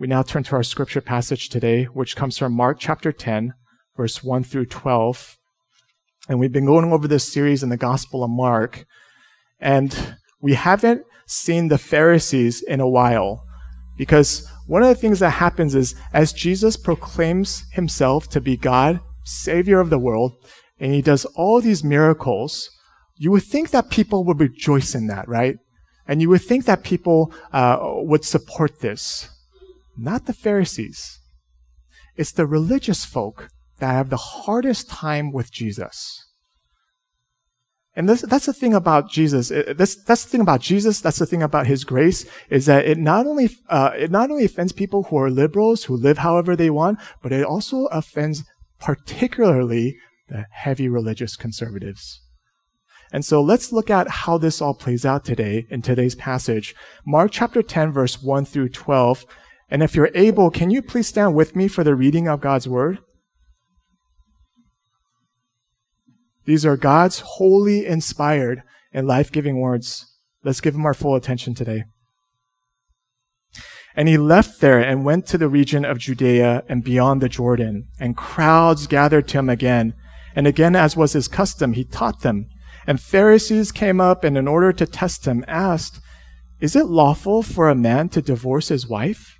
We now turn to our scripture passage today, which comes from Mark chapter 10, verse 1 through 12. And we've been going over this series in the Gospel of Mark, and we haven't seen the Pharisees in a while. Because one of the things that happens is as Jesus proclaims himself to be God, Savior of the world, and he does all these miracles, you would think that people would rejoice in that, right? And you would think that people uh, would support this. Not the Pharisees. It's the religious folk that have the hardest time with Jesus. And this, that's the thing about Jesus. That's, that's the thing about Jesus. That's the thing about His grace is that it not only, uh, it not only offends people who are liberals, who live however they want, but it also offends particularly the heavy religious conservatives. And so let's look at how this all plays out today in today's passage. Mark chapter 10 verse 1 through 12. And if you're able, can you please stand with me for the reading of God's word? These are God's holy, inspired, and life giving words. Let's give them our full attention today. And he left there and went to the region of Judea and beyond the Jordan, and crowds gathered to him again. And again, as was his custom, he taught them. And Pharisees came up and in order to test him asked, Is it lawful for a man to divorce his wife?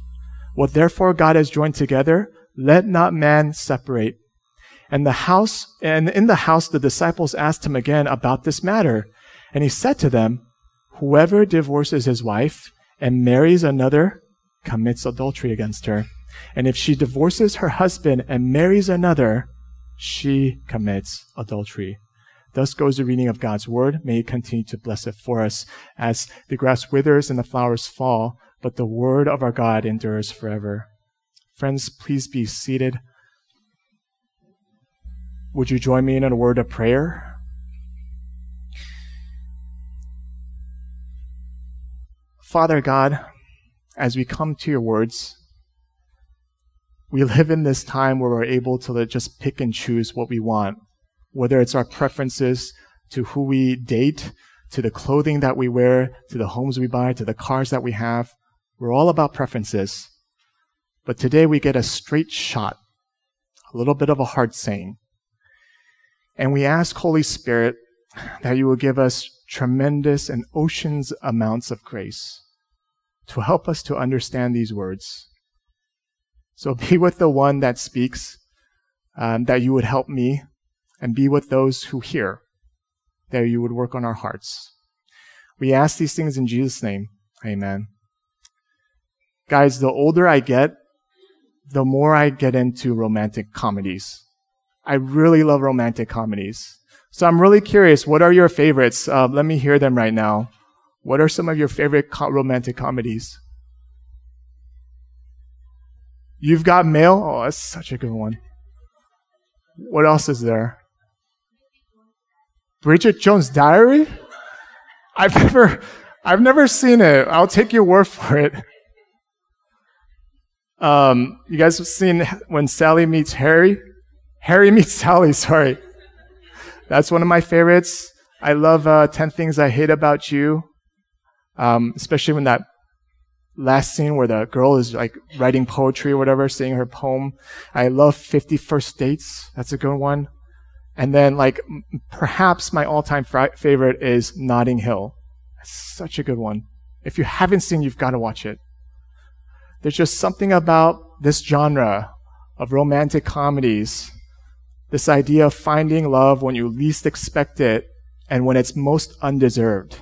What therefore God has joined together, let not man separate. And the house, and in the house, the disciples asked him again about this matter. And he said to them, Whoever divorces his wife and marries another commits adultery against her. And if she divorces her husband and marries another, she commits adultery. Thus goes the reading of God's word. May it continue to bless it for us as the grass withers and the flowers fall, but the word of our God endures forever. Friends, please be seated. Would you join me in a word of prayer? Father God, as we come to your words, we live in this time where we're able to just pick and choose what we want, whether it's our preferences to who we date, to the clothing that we wear, to the homes we buy, to the cars that we have. We're all about preferences. But today we get a straight shot, a little bit of a hard saying. And we ask, Holy Spirit, that you will give us tremendous and oceans amounts of grace to help us to understand these words so be with the one that speaks, um, that you would help me, and be with those who hear, that you would work on our hearts. We ask these things in Jesus' name. Amen. Guys, the older I get, the more I get into romantic comedies. I really love romantic comedies. So I'm really curious, what are your favorites? Uh, let me hear them right now. What are some of your favorite co- romantic comedies? You've got mail. Oh, that's such a good one. What else is there? Bridget Jones' Diary? I've never, I've never seen it. I'll take your word for it. Um, you guys have seen when Sally meets Harry? Harry meets Sally, sorry. That's one of my favorites. I love uh, 10 Things I Hate About You, um, especially when that last scene where the girl is like writing poetry or whatever, saying her poem. I love 50 First Dates. That's a good one. And then like m- perhaps my all-time fr- favorite is Notting Hill. That's such a good one. If you haven't seen, you've got to watch it. There's just something about this genre of romantic comedies. This idea of finding love when you least expect it and when it's most undeserved.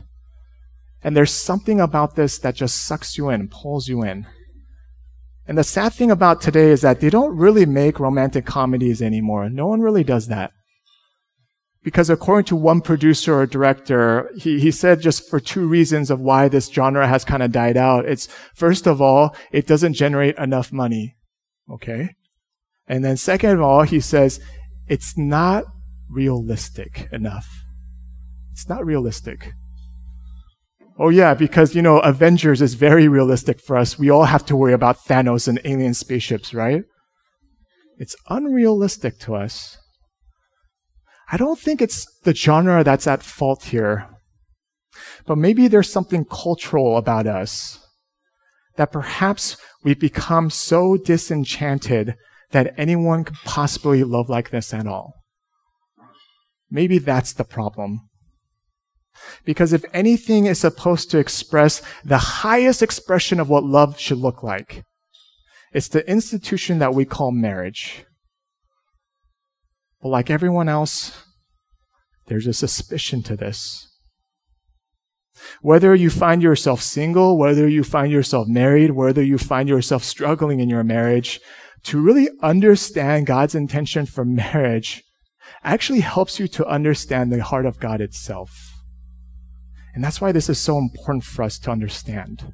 And there's something about this that just sucks you in, pulls you in. And the sad thing about today is that they don't really make romantic comedies anymore. No one really does that. Because according to one producer or director, he, he said just for two reasons of why this genre has kind of died out. It's first of all, it doesn't generate enough money. Okay. And then second of all, he says it's not realistic enough. It's not realistic. Oh yeah, because, you know, Avengers is very realistic for us. We all have to worry about Thanos and alien spaceships, right? It's unrealistic to us. I don't think it's the genre that's at fault here. But maybe there's something cultural about us that perhaps we've become so disenchanted that anyone could possibly love like this at all. Maybe that's the problem. Because if anything is supposed to express the highest expression of what love should look like, it's the institution that we call marriage. But like everyone else, there's a suspicion to this. Whether you find yourself single, whether you find yourself married, whether you find yourself struggling in your marriage, to really understand God's intention for marriage actually helps you to understand the heart of God itself. And that's why this is so important for us to understand.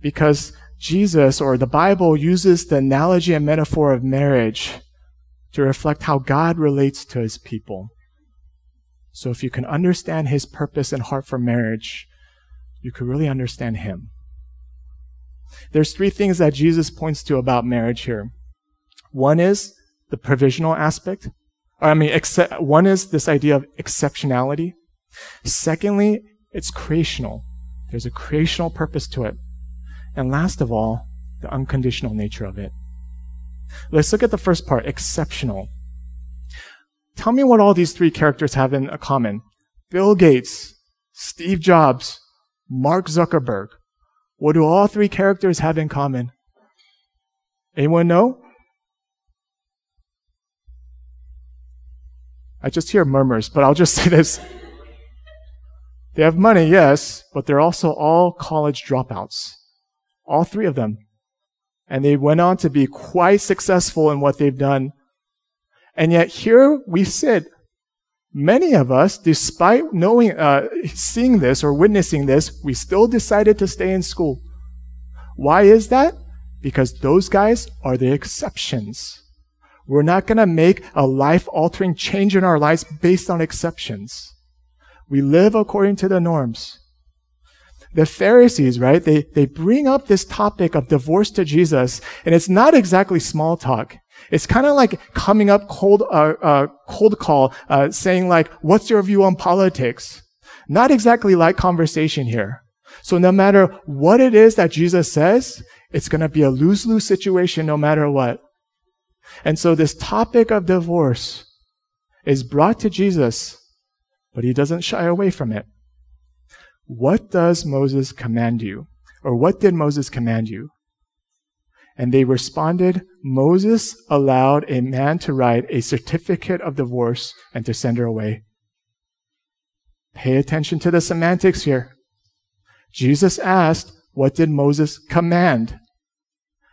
Because Jesus or the Bible uses the analogy and metaphor of marriage to reflect how God relates to his people. So if you can understand his purpose and heart for marriage, you can really understand him. There's three things that Jesus points to about marriage here. One is the provisional aspect. I mean, one is this idea of exceptionality. Secondly, it's creational. There's a creational purpose to it. And last of all, the unconditional nature of it. Let's look at the first part, exceptional. Tell me what all these three characters have in common. Bill Gates, Steve Jobs, Mark Zuckerberg. What do all three characters have in common? Anyone know? I just hear murmurs, but I'll just say this. They have money, yes, but they're also all college dropouts. All three of them. And they went on to be quite successful in what they've done. And yet here we sit. Many of us, despite knowing, uh, seeing this or witnessing this, we still decided to stay in school. Why is that? Because those guys are the exceptions. We're not going to make a life altering change in our lives based on exceptions. We live according to the norms. The Pharisees, right? They, they bring up this topic of divorce to Jesus, and it's not exactly small talk. It's kind of like coming up cold, uh, uh, cold call, uh, saying like, what's your view on politics? Not exactly like conversation here. So no matter what it is that Jesus says, it's going to be a lose-lose situation no matter what. And so this topic of divorce is brought to Jesus but he doesn't shy away from it. What does Moses command you? Or what did Moses command you? And they responded, Moses allowed a man to write a certificate of divorce and to send her away. Pay attention to the semantics here. Jesus asked, What did Moses command?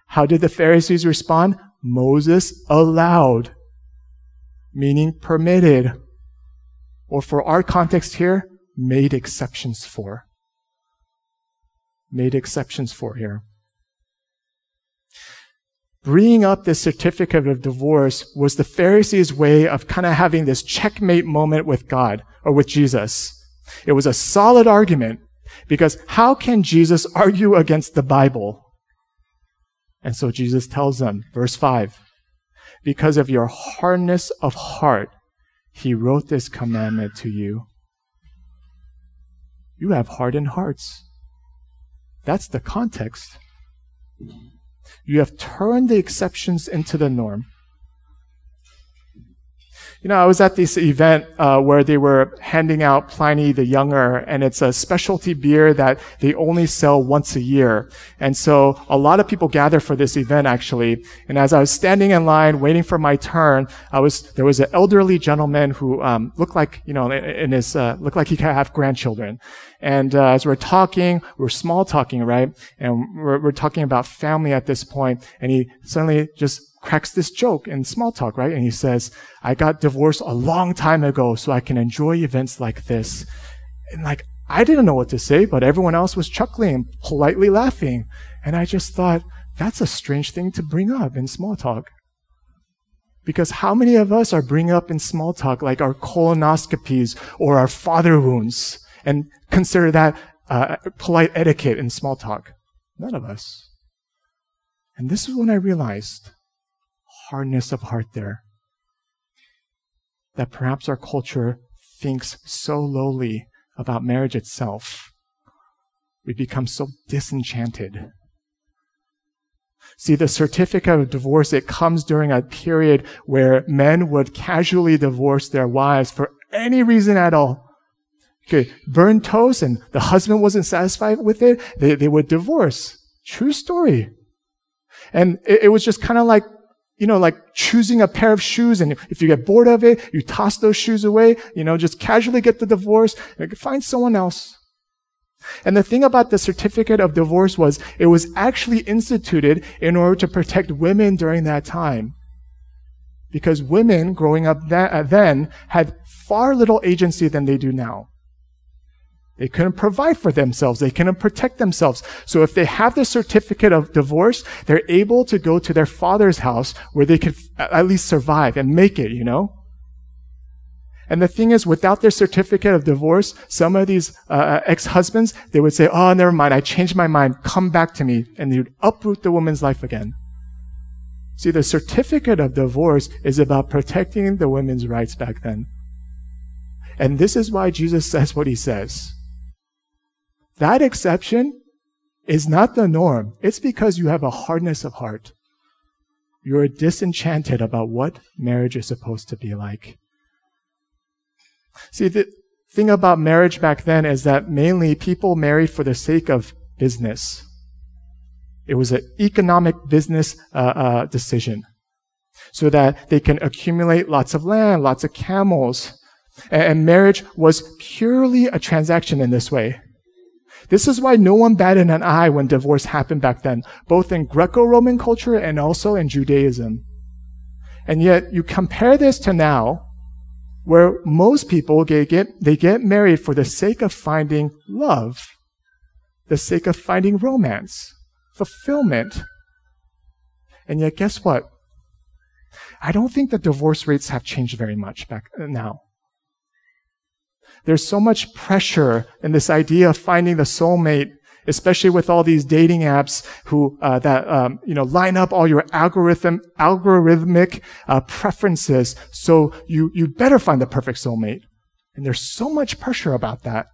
How did the Pharisees respond? Moses allowed, meaning permitted or for our context here, made exceptions for. Made exceptions for here. Bringing up this certificate of divorce was the Pharisees' way of kind of having this checkmate moment with God or with Jesus. It was a solid argument because how can Jesus argue against the Bible? And so Jesus tells them, verse 5, because of your hardness of heart, he wrote this commandment to you. You have hardened hearts. That's the context. You have turned the exceptions into the norm. You know, I was at this event uh, where they were handing out Pliny the Younger, and it's a specialty beer that they only sell once a year. And so a lot of people gather for this event, actually. And as I was standing in line waiting for my turn, I was there was an elderly gentleman who um, looked like you know in his uh, looked like he could have grandchildren. And uh, as we're talking, we're small talking, right? And we're, we're talking about family at this point, and he suddenly just cracks this joke in small talk, right? And he says, I got divorced a long time ago so I can enjoy events like this. And like, I didn't know what to say, but everyone else was chuckling and politely laughing. And I just thought, that's a strange thing to bring up in small talk. Because how many of us are bringing up in small talk like our colonoscopies or our father wounds and consider that uh, polite etiquette in small talk? None of us. And this is when I realized hardness of heart there. That perhaps our culture thinks so lowly about marriage itself. We become so disenchanted. See, the certificate of divorce, it comes during a period where men would casually divorce their wives for any reason at all. Okay, burn toast and the husband wasn't satisfied with it, they, they would divorce. True story. And it, it was just kind of like, you know, like choosing a pair of shoes. And if you get bored of it, you toss those shoes away, you know, just casually get the divorce, find someone else. And the thing about the certificate of divorce was it was actually instituted in order to protect women during that time. Because women growing up then had far little agency than they do now. They couldn't provide for themselves. They couldn't protect themselves. So if they have the certificate of divorce, they're able to go to their father's house where they could at least survive and make it, you know? And the thing is, without their certificate of divorce, some of these uh, uh, ex-husbands, they would say, oh, never mind, I changed my mind, come back to me. And they would uproot the woman's life again. See, the certificate of divorce is about protecting the women's rights back then. And this is why Jesus says what he says. That exception is not the norm. It's because you have a hardness of heart. You're disenchanted about what marriage is supposed to be like. See, the thing about marriage back then is that mainly people married for the sake of business. It was an economic business uh, uh, decision so that they can accumulate lots of land, lots of camels. And marriage was purely a transaction in this way. This is why no one batted an eye when divorce happened back then, both in Greco-Roman culture and also in Judaism. And yet you compare this to now, where most people get, get, they get married for the sake of finding love, the sake of finding romance, fulfillment. And yet, guess what? I don't think the divorce rates have changed very much back uh, now. There's so much pressure in this idea of finding the soulmate especially with all these dating apps who uh, that um, you know line up all your algorithm algorithmic uh, preferences. So you you better find the perfect soulmate, and there's so much pressure about that.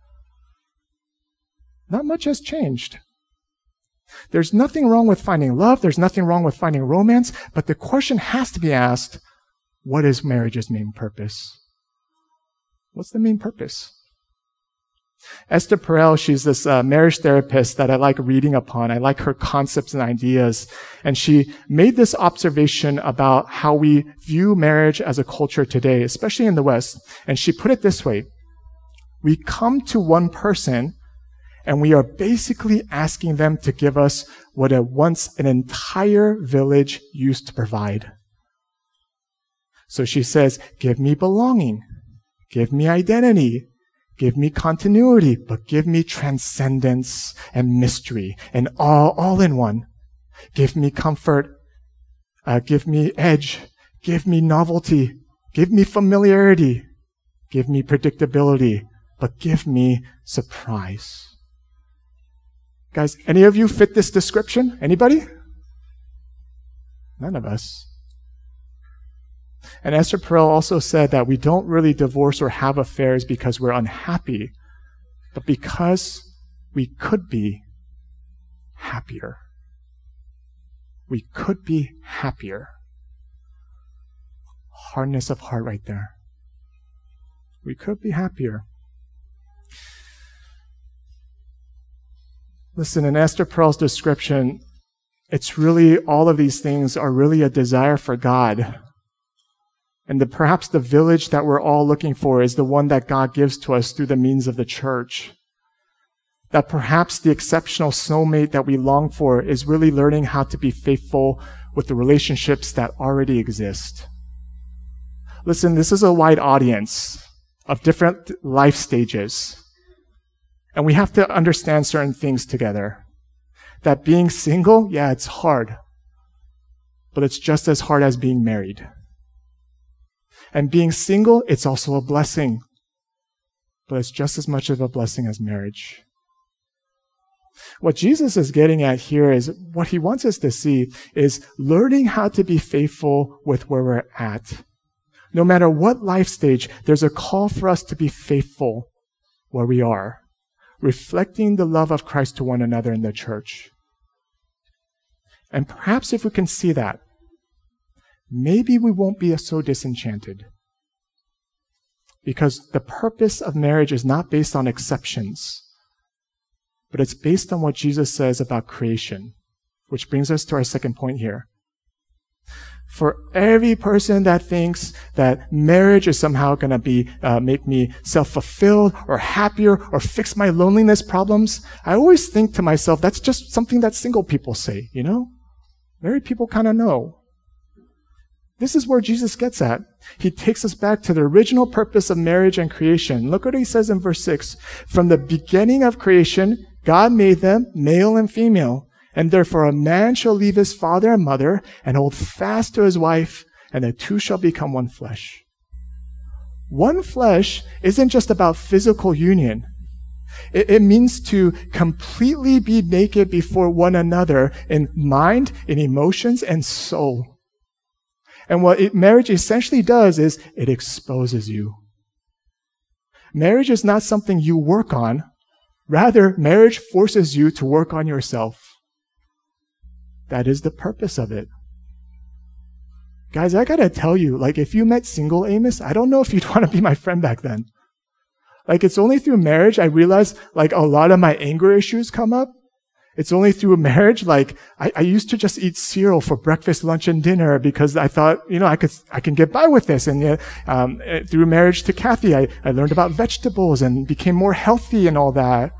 Not much has changed. There's nothing wrong with finding love. There's nothing wrong with finding romance. But the question has to be asked: What is marriage's main purpose? What's the main purpose? Esther Perel, she's this uh, marriage therapist that I like reading upon. I like her concepts and ideas. And she made this observation about how we view marriage as a culture today, especially in the West. And she put it this way. We come to one person and we are basically asking them to give us what a once an entire village used to provide. So she says, give me belonging. Give me identity. Give me continuity, but give me transcendence and mystery and all, all in one. Give me comfort. Uh, give me edge. Give me novelty. Give me familiarity. Give me predictability, but give me surprise. Guys, any of you fit this description? Anybody? None of us. And Esther Perel also said that we don't really divorce or have affairs because we're unhappy, but because we could be happier. We could be happier. Hardness of heart right there. We could be happier. Listen, in Esther Perel's description, it's really all of these things are really a desire for God and the, perhaps the village that we're all looking for is the one that God gives to us through the means of the church. That perhaps the exceptional soulmate that we long for is really learning how to be faithful with the relationships that already exist. Listen, this is a wide audience of different life stages. And we have to understand certain things together. That being single, yeah, it's hard. But it's just as hard as being married. And being single, it's also a blessing. But it's just as much of a blessing as marriage. What Jesus is getting at here is what he wants us to see is learning how to be faithful with where we're at. No matter what life stage, there's a call for us to be faithful where we are, reflecting the love of Christ to one another in the church. And perhaps if we can see that, maybe we won't be so disenchanted. Because the purpose of marriage is not based on exceptions but it's based on what Jesus says about creation, which brings us to our second point here. For every person that thinks that marriage is somehow going to be uh, make me self-fulfilled or happier or fix my loneliness problems, I always think to myself that's just something that single people say. You know, married people kind of know. This is where Jesus gets at. He takes us back to the original purpose of marriage and creation. Look what he says in verse 6. From the beginning of creation, God made them male and female, and therefore a man shall leave his father and mother and hold fast to his wife, and the two shall become one flesh. One flesh isn't just about physical union. It, it, means to completely be naked before one another in mind, in emotions, and soul. And what it, marriage essentially does is it exposes you. Marriage is not something you work on. Rather, marriage forces you to work on yourself. That is the purpose of it. Guys, I gotta tell you, like, if you met single Amos, I don't know if you'd want to be my friend back then. Like, it's only through marriage I realized, like, a lot of my anger issues come up. It's only through marriage, like, I, I used to just eat cereal for breakfast, lunch, and dinner because I thought, you know, I could, I can get by with this. And um, eh, through marriage to Kathy, I, I learned about vegetables and became more healthy and all that.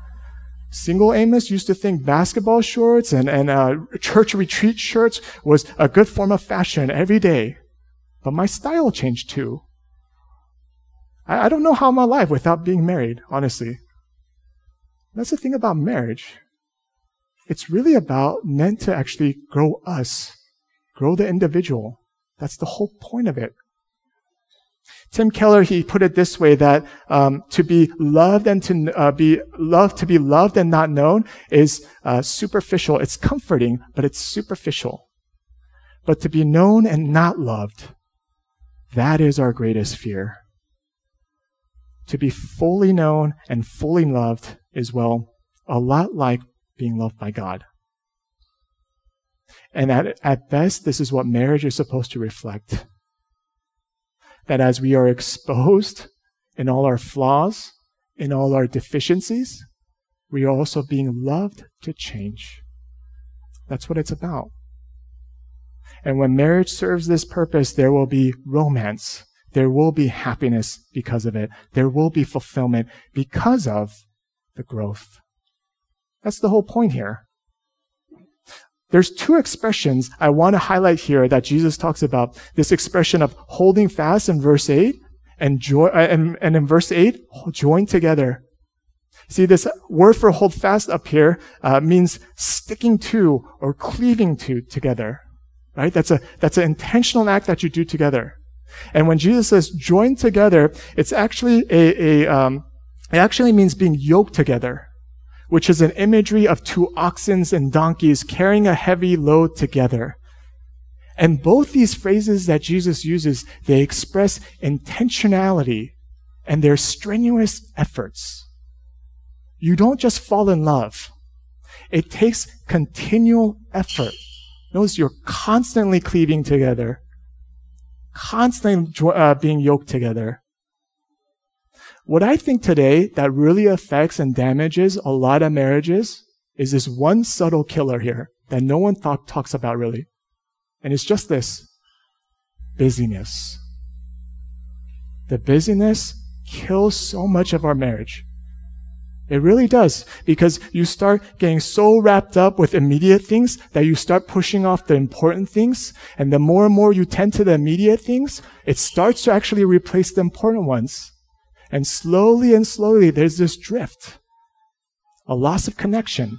Single Amos used to think basketball shorts and, and uh, church retreat shirts was a good form of fashion every day. But my style changed too. I, I don't know how I'm alive without being married, honestly. That's the thing about marriage. It's really about meant to actually grow us, grow the individual. That's the whole point of it. Tim Keller, he put it this way that um, to be loved and to uh, be loved, to be loved and not known is uh, superficial. It's comforting, but it's superficial. But to be known and not loved, that is our greatest fear. To be fully known and fully loved is, well, a lot like being loved by God. And at, at best, this is what marriage is supposed to reflect that as we are exposed in all our flaws, in all our deficiencies, we are also being loved to change. That's what it's about. And when marriage serves this purpose, there will be romance. There will be happiness because of it. There will be fulfillment because of the growth. That's the whole point here. There's two expressions I want to highlight here that Jesus talks about. This expression of holding fast in verse 8 and, joy, uh, and, and in verse 8, join together. See, this word for hold fast up here uh, means sticking to or cleaving to together. Right? That's a that's an intentional act that you do together. And when Jesus says join together, it's actually a, a um, it actually means being yoked together which is an imagery of two oxen and donkeys carrying a heavy load together. And both these phrases that Jesus uses, they express intentionality and their strenuous efforts. You don't just fall in love. It takes continual effort. Notice you're constantly cleaving together, constantly uh, being yoked together. What I think today that really affects and damages a lot of marriages is this one subtle killer here that no one talk, talks about really. And it's just this busyness. The busyness kills so much of our marriage. It really does. Because you start getting so wrapped up with immediate things that you start pushing off the important things. And the more and more you tend to the immediate things, it starts to actually replace the important ones. And slowly and slowly, there's this drift, a loss of connection.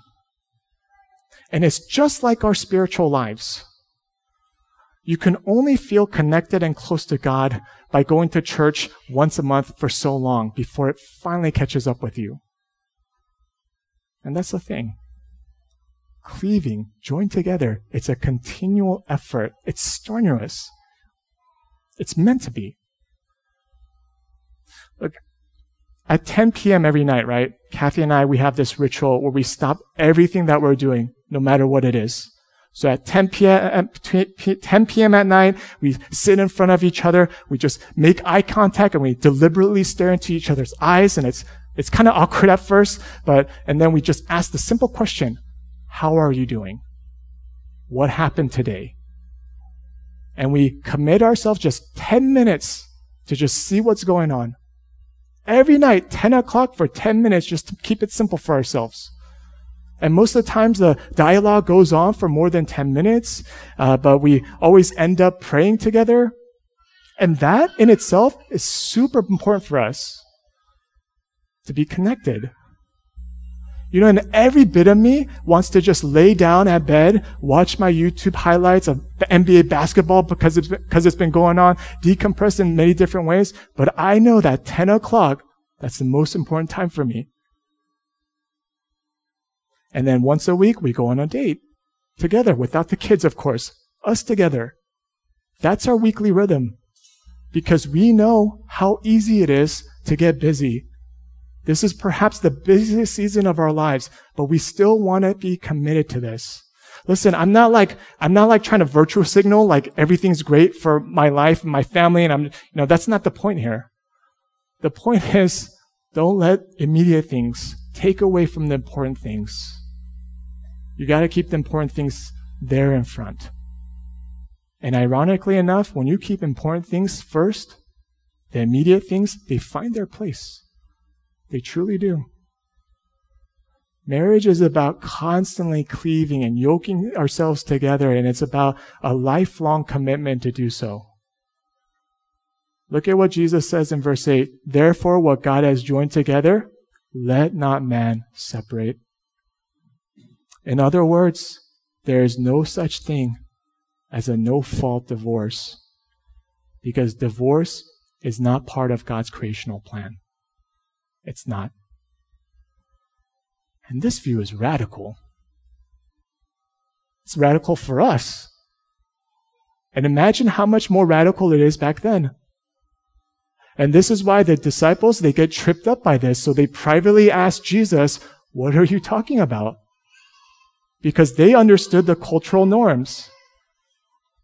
And it's just like our spiritual lives. You can only feel connected and close to God by going to church once a month for so long before it finally catches up with you. And that's the thing. Cleaving, joined together, it's a continual effort. It's strenuous. It's meant to be. At 10 p.m. every night, right? Kathy and I, we have this ritual where we stop everything that we're doing, no matter what it is. So at 10 p.m., uh, 10 p.m. at night, we sit in front of each other. We just make eye contact and we deliberately stare into each other's eyes. And it's it's kind of awkward at first, but, and then we just ask the simple question, how are you doing? What happened today? And we commit ourselves just 10 minutes to just see what's going on. Every night, 10 o'clock for 10 minutes, just to keep it simple for ourselves. And most of the times the dialogue goes on for more than 10 minutes, uh, but we always end up praying together. And that in itself is super important for us to be connected. You know, and every bit of me wants to just lay down at bed, watch my YouTube highlights of the NBA basketball because it's, because it's been going on, decompress in many different ways. But I know that 10 o'clock, that's the most important time for me. And then once a week, we go on a date together without the kids, of course, us together. That's our weekly rhythm because we know how easy it is to get busy this is perhaps the busiest season of our lives, but we still want to be committed to this. Listen, I'm not like, I'm not like trying to virtual signal like everything's great for my life and my family. And I'm, you know, that's not the point here. The point is don't let immediate things take away from the important things. You got to keep the important things there in front. And ironically enough, when you keep important things first, the immediate things, they find their place. They truly do. Marriage is about constantly cleaving and yoking ourselves together, and it's about a lifelong commitment to do so. Look at what Jesus says in verse 8. Therefore, what God has joined together, let not man separate. In other words, there is no such thing as a no fault divorce because divorce is not part of God's creational plan. It's not. And this view is radical. It's radical for us. And imagine how much more radical it is back then. And this is why the disciples, they get tripped up by this. So they privately ask Jesus, what are you talking about? Because they understood the cultural norms.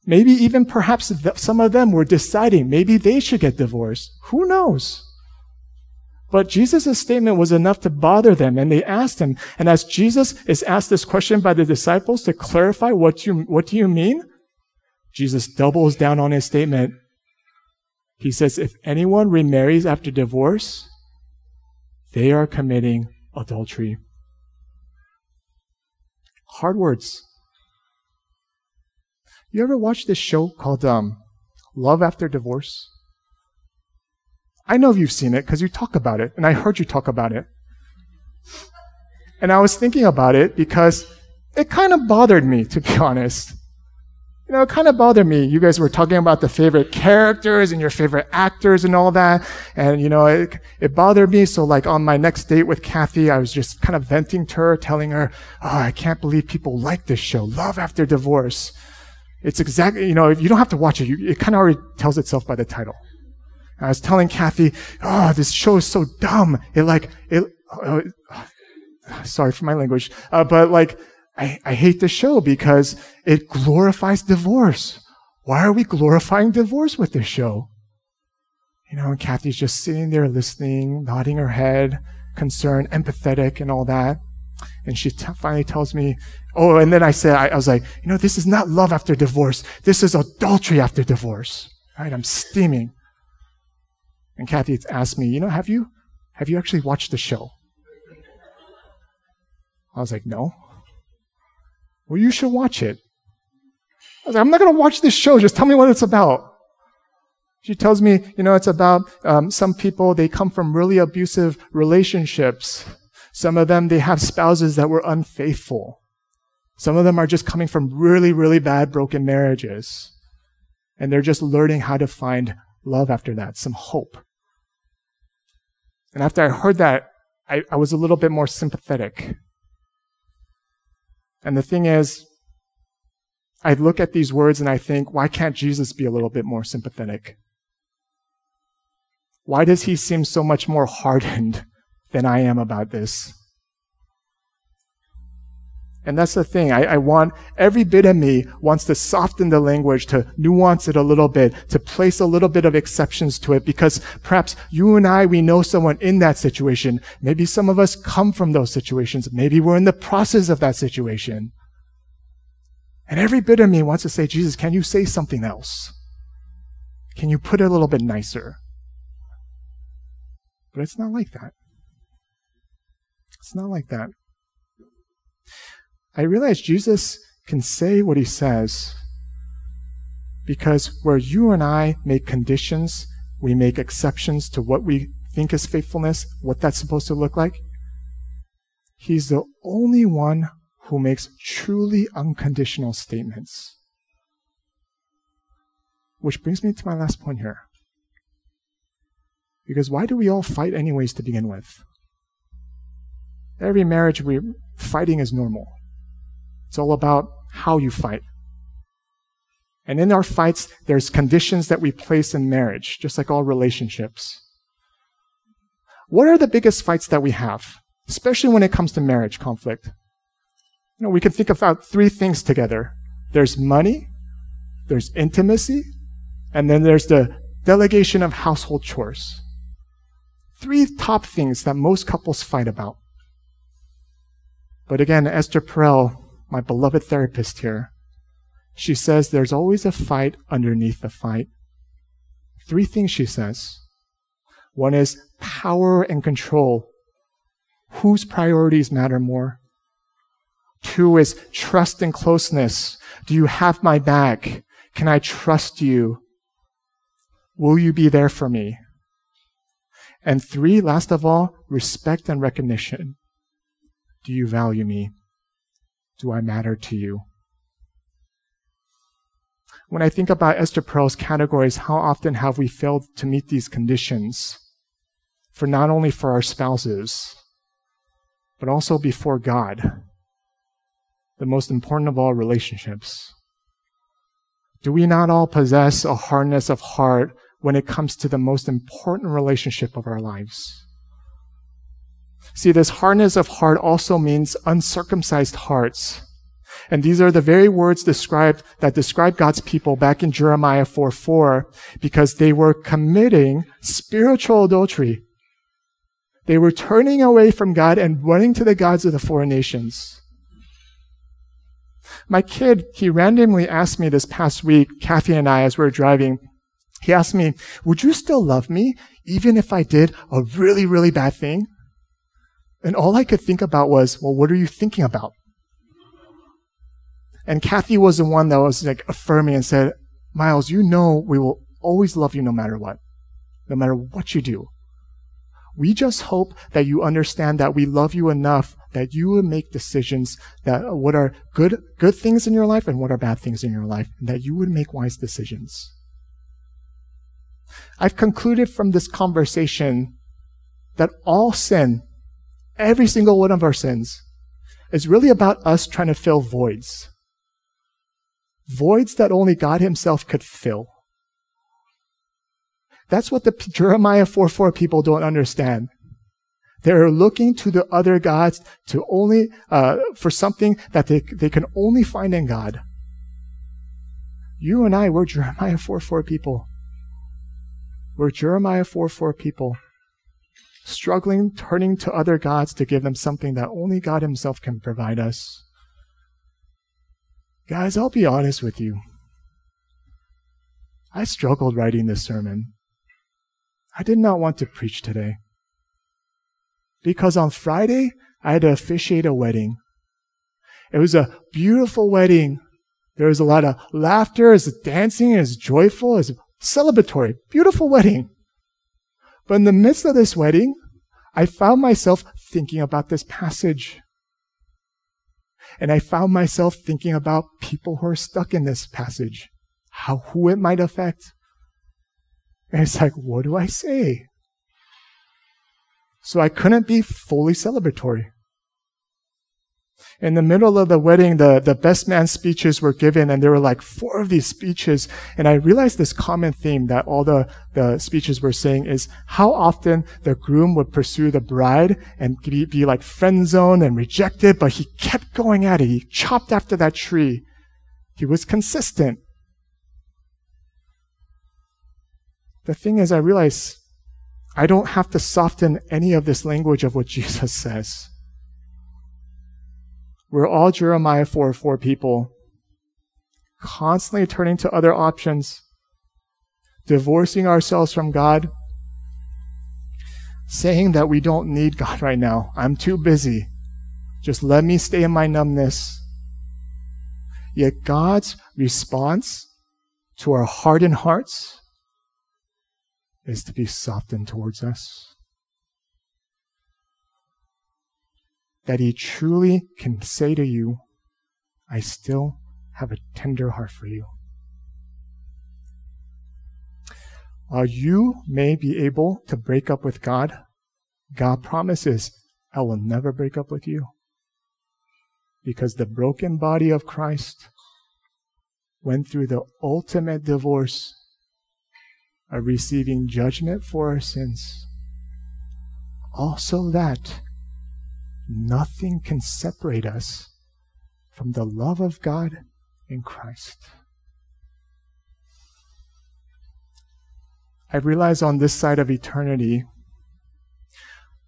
Maybe even perhaps some of them were deciding maybe they should get divorced. Who knows? But Jesus' statement was enough to bother them, and they asked him. And as Jesus is asked this question by the disciples to clarify what you, what do you mean? Jesus doubles down on his statement. He says, if anyone remarries after divorce, they are committing adultery. Hard words. You ever watch this show called um, Love After Divorce? I know you've seen it because you talk about it, and I heard you talk about it. And I was thinking about it because it kind of bothered me, to be honest. You know, it kind of bothered me. You guys were talking about the favorite characters and your favorite actors and all that. And, you know, it, it bothered me. So like on my next date with Kathy, I was just kind of venting to her, telling her, Oh, I can't believe people like this show. Love after divorce. It's exactly, you know, you don't have to watch it. You, it kind of already tells itself by the title. I was telling Kathy, oh, this show is so dumb. It like, it, uh, sorry for my language, uh, but like, I, I hate the show because it glorifies divorce. Why are we glorifying divorce with this show? You know, and Kathy's just sitting there listening, nodding her head, concerned, empathetic, and all that. And she t- finally tells me, oh, and then I said, I, I was like, you know, this is not love after divorce. This is adultery after divorce. Right? I'm steaming. And Kathy asked me, you know, have you, have you actually watched the show? I was like, no. Well, you should watch it. I was like, I'm not going to watch this show. Just tell me what it's about. She tells me, you know, it's about um, some people, they come from really abusive relationships. Some of them, they have spouses that were unfaithful. Some of them are just coming from really, really bad broken marriages. And they're just learning how to find love after that, some hope. And after I heard that, I, I was a little bit more sympathetic. And the thing is, I look at these words and I think, why can't Jesus be a little bit more sympathetic? Why does he seem so much more hardened than I am about this? And that's the thing. I, I, want every bit of me wants to soften the language, to nuance it a little bit, to place a little bit of exceptions to it, because perhaps you and I, we know someone in that situation. Maybe some of us come from those situations. Maybe we're in the process of that situation. And every bit of me wants to say, Jesus, can you say something else? Can you put it a little bit nicer? But it's not like that. It's not like that. I realize Jesus can say what he says because where you and I make conditions, we make exceptions to what we think is faithfulness, what that's supposed to look like. He's the only one who makes truly unconditional statements. Which brings me to my last point here. Because why do we all fight anyways to begin with? Every marriage, we're fighting is normal. It's all about how you fight. And in our fights, there's conditions that we place in marriage, just like all relationships. What are the biggest fights that we have, especially when it comes to marriage conflict? You know, we can think about three things together. There's money, there's intimacy, and then there's the delegation of household chores. Three top things that most couples fight about. But again, Esther Perel, my beloved therapist here, she says there's always a fight underneath the fight. Three things she says. One is power and control. Whose priorities matter more? Two is trust and closeness. Do you have my back? Can I trust you? Will you be there for me? And three, last of all, respect and recognition. Do you value me? Do I matter to you? When I think about Esther Perel's categories, how often have we failed to meet these conditions for not only for our spouses, but also before God, the most important of all relationships? Do we not all possess a hardness of heart when it comes to the most important relationship of our lives. See, this hardness of heart also means uncircumcised hearts. And these are the very words described that describe God's people back in Jeremiah 4 4, because they were committing spiritual adultery. They were turning away from God and running to the gods of the foreign nations. My kid, he randomly asked me this past week, Kathy and I, as we were driving, he asked me, Would you still love me even if I did a really, really bad thing? And all I could think about was, Well, what are you thinking about? And Kathy was the one that was like affirming and said, Miles, you know we will always love you no matter what, no matter what you do. We just hope that you understand that we love you enough that you will make decisions that uh, what are good, good things in your life and what are bad things in your life, and that you would make wise decisions. I've concluded from this conversation that all sin, every single one of our sins, is really about us trying to fill voids. Voids that only God Himself could fill. That's what the Jeremiah 4 4 people don't understand. They're looking to the other gods to only, uh, for something that they, they can only find in God. You and I, we're Jeremiah 4 4 people. We're Jeremiah 4 4 people, struggling, turning to other gods to give them something that only God Himself can provide us. Guys, I'll be honest with you. I struggled writing this sermon. I did not want to preach today. Because on Friday, I had to officiate a wedding It was a beautiful wedding. There was a lot of laughter, as dancing, as joyful, as celebratory. Beautiful wedding. But in the midst of this wedding, I found myself thinking about this passage. And I found myself thinking about people who are stuck in this passage, how, who it might affect. And it's like, what do I say? So I couldn't be fully celebratory. In the middle of the wedding, the, the best man speeches were given, and there were like four of these speeches. And I realized this common theme that all the, the speeches were saying is how often the groom would pursue the bride and be, be like friend zoned and rejected, but he kept going at it. He chopped after that tree. He was consistent. The thing is, I realized I don't have to soften any of this language of what Jesus says. We're all Jeremiah 4 4 people, constantly turning to other options, divorcing ourselves from God, saying that we don't need God right now. I'm too busy. Just let me stay in my numbness. Yet God's response to our hardened hearts is to be softened towards us. That He truly can say to you, I still have a tender heart for you. While you may be able to break up with God, God promises, I will never break up with you. Because the broken body of Christ went through the ultimate divorce of receiving judgment for our sins. Also, that Nothing can separate us from the love of God in Christ. I realize on this side of eternity,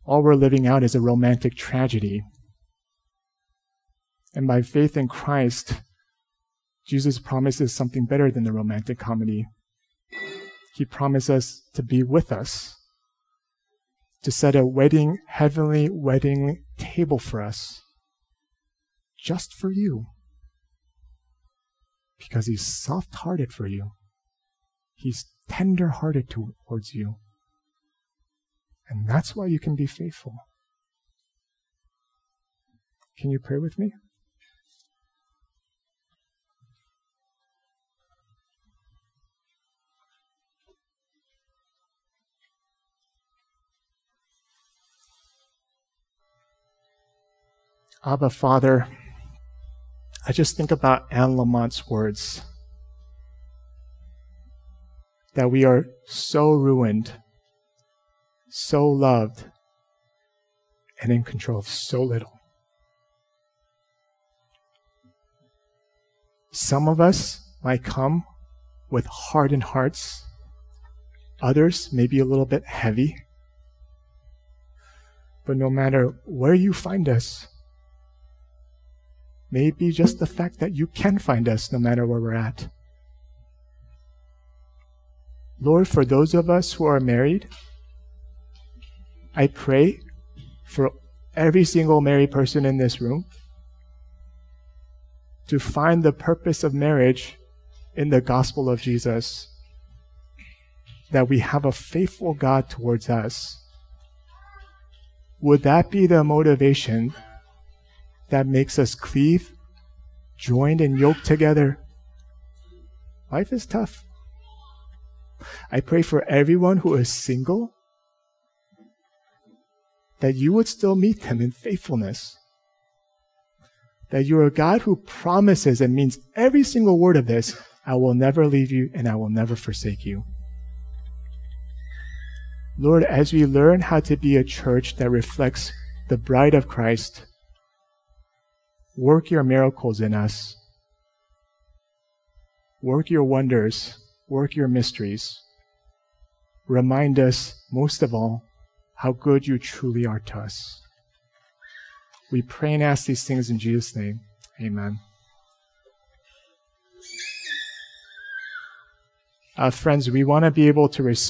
all we're living out is a romantic tragedy. And by faith in Christ, Jesus promises something better than the romantic comedy. He promises to be with us to set a wedding, heavenly wedding table for us just for you. Because he's soft hearted for you, he's tender hearted towards you. And that's why you can be faithful. Can you pray with me? Abba, Father, I just think about Anne Lamott's words that we are so ruined, so loved, and in control of so little. Some of us might come with hardened hearts, others may be a little bit heavy. But no matter where you find us, may be just the fact that you can find us no matter where we're at. Lord, for those of us who are married, I pray for every single married person in this room to find the purpose of marriage in the gospel of Jesus. That we have a faithful God towards us. Would that be the motivation that makes us cleave, joined and yoked together. Life is tough. I pray for everyone who is single that you would still meet them in faithfulness. That you're a God who promises and means every single word of this I will never leave you and I will never forsake you. Lord, as we learn how to be a church that reflects the bride of Christ, Work your miracles in us. Work your wonders. Work your mysteries. Remind us, most of all, how good you truly are to us. We pray and ask these things in Jesus' name. Amen. Uh, friends, we want to be able to respond.